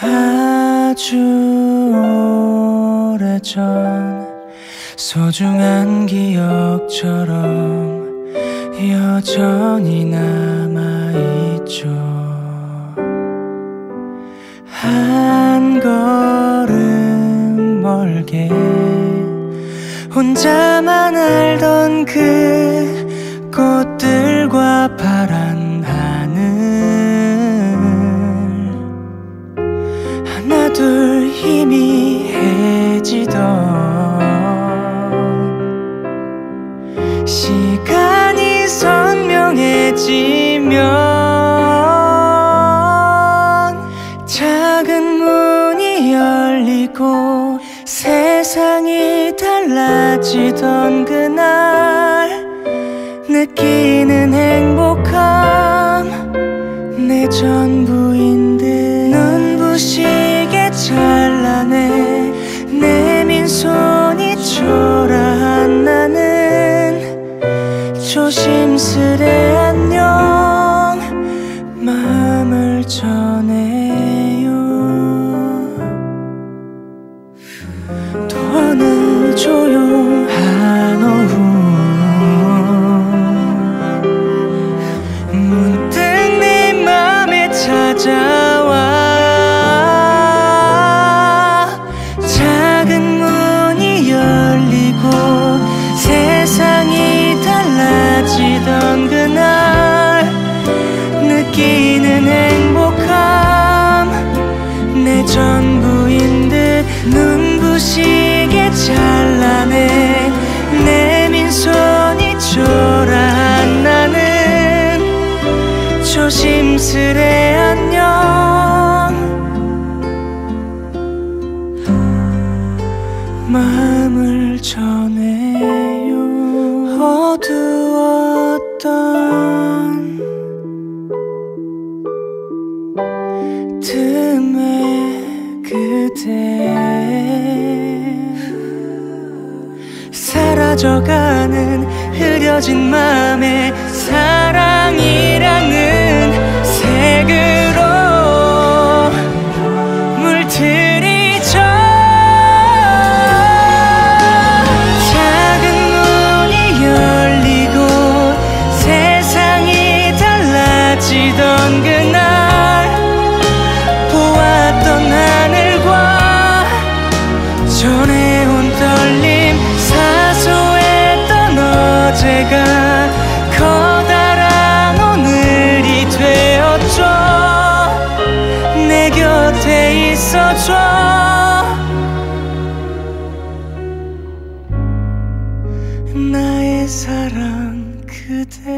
아주 오래전 소중한 기억처럼 여전히 남아있죠. 한 걸음 멀게 혼자만 알던 그 꽃들과 파 선명해지면 작은 문이 열리고 세상이 달라지던 그날 느끼는 행복함 내 전부인 듯 눈부시게 찬 조심 조심스레 안녕. 마음을 전해요. 어두웠던 틈에 그대. 사라져가는 흐려진 맘에 사랑 떨림 사소했던 어제가 커다란 오늘이 되었죠. 내 곁에 있어줘. 나의 사랑 그대